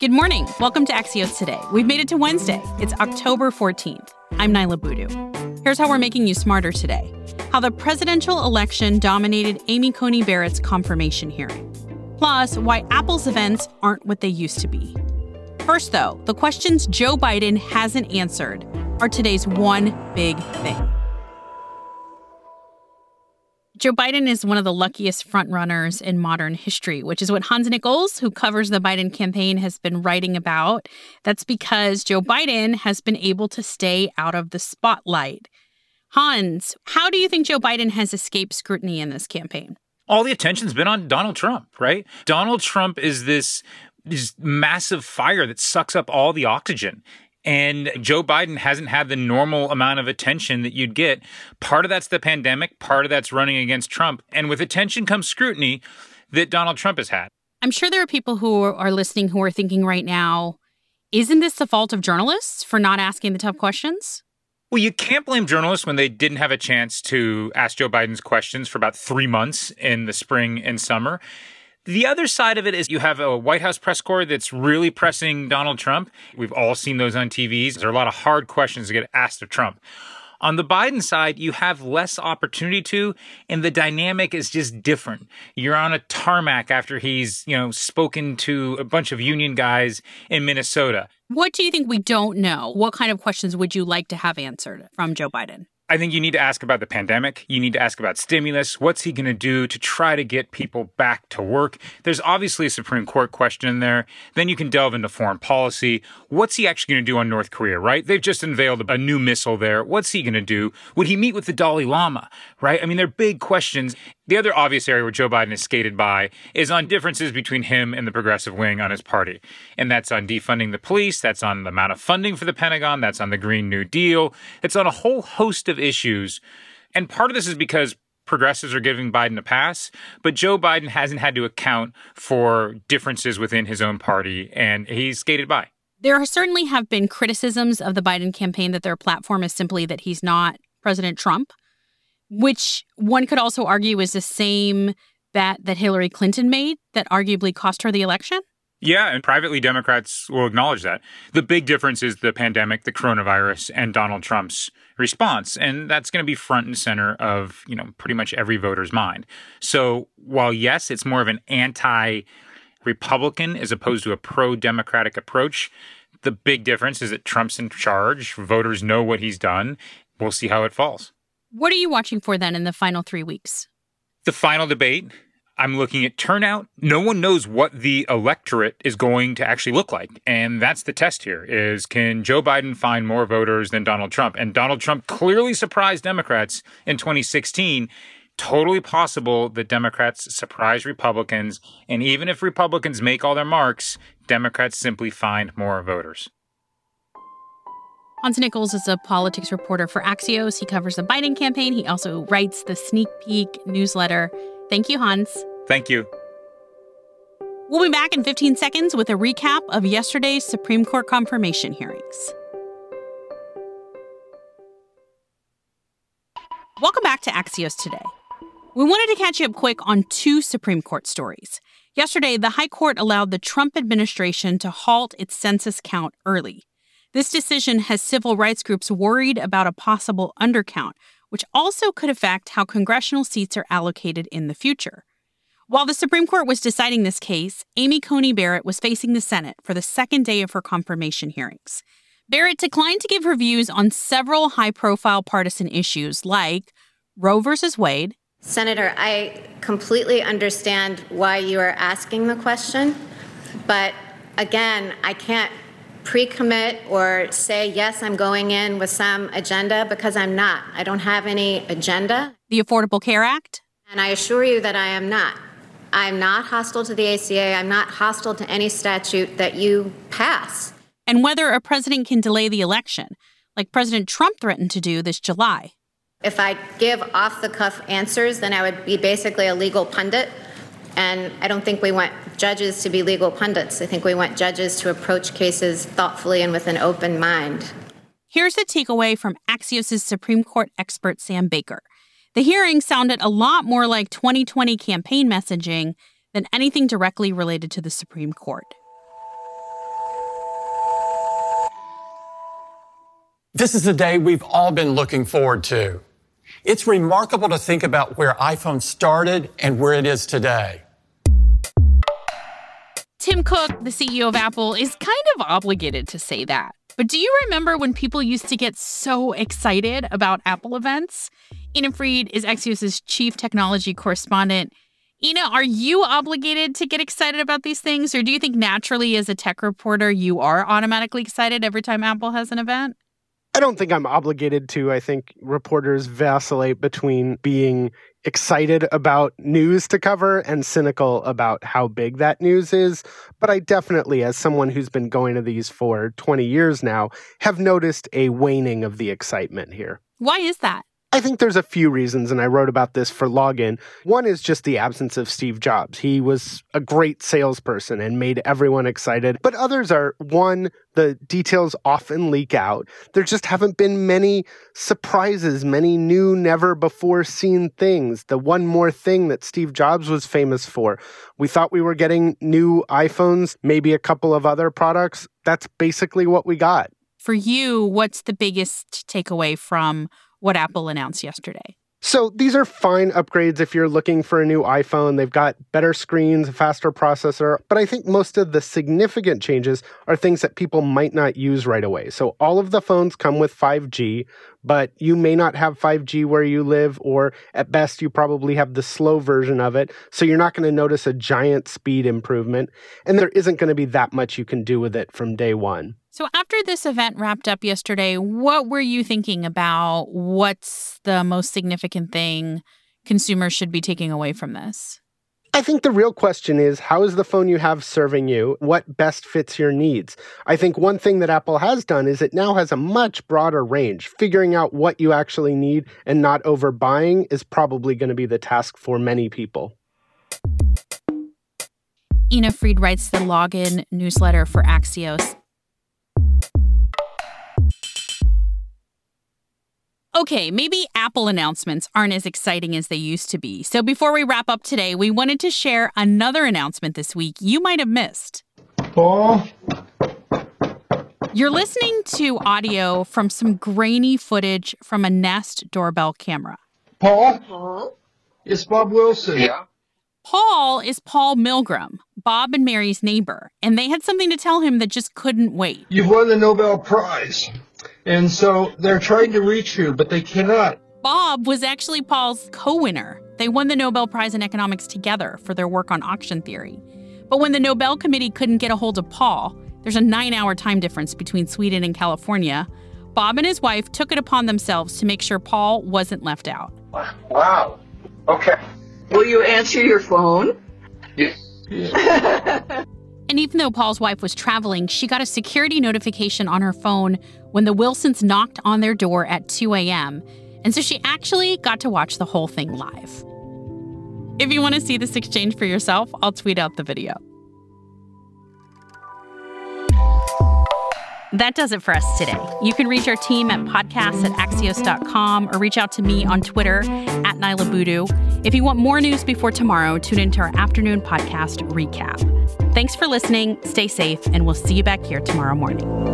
Good morning. Welcome to Axios Today. We've made it to Wednesday. It's October 14th. I'm Niala Boodhoo. Here's how we're making you smarter today how the presidential election dominated Amy Coney Barrett's confirmation hearing. Plus, why Apple's events aren't what they used to be. First, though, the questions Joe Biden hasn't answered are today's one big thing. Joe Biden is one of the luckiest frontrunners in modern history, which is what Hans Nichols, who covers the Biden campaign, has been writing about. That's because Joe Biden has been able to stay out of the spotlight. Hans, how do you think Joe Biden has escaped scrutiny in this campaign? All the attention's been on Donald Trump, right? Donald Trump is this this massive fire that sucks up all the oxygen. And Joe Biden hasn't had the normal amount of attention that you'd get. Part of that's the pandemic, part of that's running against Trump. And with attention comes scrutiny that Donald Trump has had. I'm sure there are people who are listening who are thinking right now, isn't this the fault of journalists for not asking the tough questions? Well, you can't blame journalists when they didn't have a chance to ask Joe Biden's questions for about three months in the spring and summer. The other side of it is you have a White House press corps that's really pressing Donald Trump. We've all seen those on TVs. There are a lot of hard questions to get asked of Trump. On the Biden side, you have less opportunity to, and the dynamic is just different. You're on a tarmac after he's, you know, spoken to a bunch of union guys in Minnesota. What do you think we don't know? What kind of questions would you like to have answered from Joe Biden? I think you need to ask about the pandemic. You need to ask about stimulus. What's he going to do to try to get people back to work? There's obviously a Supreme Court question in there. Then you can delve into foreign policy. What's he actually going to do on North Korea, right? They've just unveiled a new missile there. What's he going to do? Would he meet with the Dalai Lama, right? I mean, they're big questions. The other obvious area where Joe Biden is skated by is on differences between him and the progressive wing on his party. And that's on defunding the police, that's on the amount of funding for the Pentagon, that's on the Green New Deal, it's on a whole host of issues. And part of this is because progressives are giving Biden a pass, but Joe Biden hasn't had to account for differences within his own party, and he's skated by. There certainly have been criticisms of the Biden campaign that their platform is simply that he's not President Trump which one could also argue is the same bet that Hillary Clinton made that arguably cost her the election? Yeah, and privately Democrats will acknowledge that. The big difference is the pandemic, the coronavirus, and Donald Trump's response. And that's going to be front and center of, you know, pretty much every voter's mind. So while yes, it's more of an anti Republican as opposed to a pro Democratic approach, the big difference is that Trump's in charge. Voters know what he's done. We'll see how it falls. What are you watching for then in the final three weeks? The final debate. I'm looking at turnout. No one knows what the electorate is going to actually look like. And that's the test here is can Joe Biden find more voters than Donald Trump? And Donald Trump clearly surprised Democrats in 2016. Totally possible that Democrats surprise Republicans. And even if Republicans make all their marks, Democrats simply find more voters. Hans Nichols is a politics reporter for Axios. He covers the Biden campaign. He also writes the Sneak Peek newsletter. Thank you, Hans. Thank you. We'll be back in 15 seconds with a recap of yesterday's Supreme Court confirmation hearings. Welcome back to Axios today. We wanted to catch you up quick on two Supreme Court stories. Yesterday, the High Court allowed the Trump administration to halt its census count early. This decision has civil rights groups worried about a possible undercount, which also could affect how congressional seats are allocated in the future. While the Supreme Court was deciding this case, Amy Coney Barrett was facing the Senate for the second day of her confirmation hearings. Barrett declined to give her views on several high profile partisan issues like Roe v. Wade. Senator, I completely understand why you are asking the question, but again, I can't pre-commit or say, yes, I'm going in with some agenda because I'm not. I don't have any agenda. The Affordable Care Act? And I assure you that I am not. I'm not hostile to the ACA. I'm not hostile to any statute that you pass. And whether a president can delay the election, like President Trump threatened to do this July. If I give off the cuff answers, then I would be basically a legal pundit. And I don't think we want judges to be legal pundits. I think we want judges to approach cases thoughtfully and with an open mind. Here's a takeaway from Axios' Supreme Court expert Sam Baker. The hearing sounded a lot more like 2020 campaign messaging than anything directly related to the Supreme Court. This is the day we've all been looking forward to. It's remarkable to think about where iPhone started and where it is today. Tim Cook, the CEO of Apple, is kind of obligated to say that. But do you remember when people used to get so excited about Apple events? Ina Fried is Axios' chief technology correspondent. Ina, are you obligated to get excited about these things, or do you think naturally, as a tech reporter, you are automatically excited every time Apple has an event? I don't think I'm obligated to. I think reporters vacillate between being excited about news to cover and cynical about how big that news is. But I definitely, as someone who's been going to these for 20 years now, have noticed a waning of the excitement here. Why is that? I think there's a few reasons, and I wrote about this for Login. One is just the absence of Steve Jobs. He was a great salesperson and made everyone excited. But others are one, the details often leak out. There just haven't been many surprises, many new, never before seen things. The one more thing that Steve Jobs was famous for. We thought we were getting new iPhones, maybe a couple of other products. That's basically what we got. For you, what's the biggest takeaway from what Apple announced yesterday. So these are fine upgrades if you're looking for a new iPhone. They've got better screens, a faster processor, but I think most of the significant changes are things that people might not use right away. So all of the phones come with 5G, but you may not have 5G where you live, or at best, you probably have the slow version of it. So you're not going to notice a giant speed improvement, and there isn't going to be that much you can do with it from day one. So, after this event wrapped up yesterday, what were you thinking about? What's the most significant thing consumers should be taking away from this? I think the real question is how is the phone you have serving you? What best fits your needs? I think one thing that Apple has done is it now has a much broader range. Figuring out what you actually need and not overbuying is probably going to be the task for many people. Ina Fried writes the login newsletter for Axios. Okay, maybe Apple announcements aren't as exciting as they used to be. So before we wrap up today, we wanted to share another announcement this week you might have missed. Paul? You're listening to audio from some grainy footage from a Nest doorbell camera. Paul? Paul? It's Bob Wilson. Yeah. Paul is Paul Milgrom, Bob and Mary's neighbor, and they had something to tell him that just couldn't wait. You've won the Nobel Prize. And so they're trying to reach you, but they cannot. Bob was actually Paul's co winner. They won the Nobel Prize in Economics together for their work on auction theory. But when the Nobel Committee couldn't get a hold of Paul, there's a nine hour time difference between Sweden and California. Bob and his wife took it upon themselves to make sure Paul wasn't left out. Wow. Okay. Will you answer your phone? Yes. and even though Paul's wife was traveling, she got a security notification on her phone when the Wilsons knocked on their door at 2 a.m. And so she actually got to watch the whole thing live. If you want to see this exchange for yourself, I'll tweet out the video. That does it for us today. You can reach our team at podcasts at axios.com or reach out to me on Twitter at Niala Boodhoo. If you want more news before tomorrow, tune into our afternoon podcast recap. Thanks for listening, stay safe, and we'll see you back here tomorrow morning.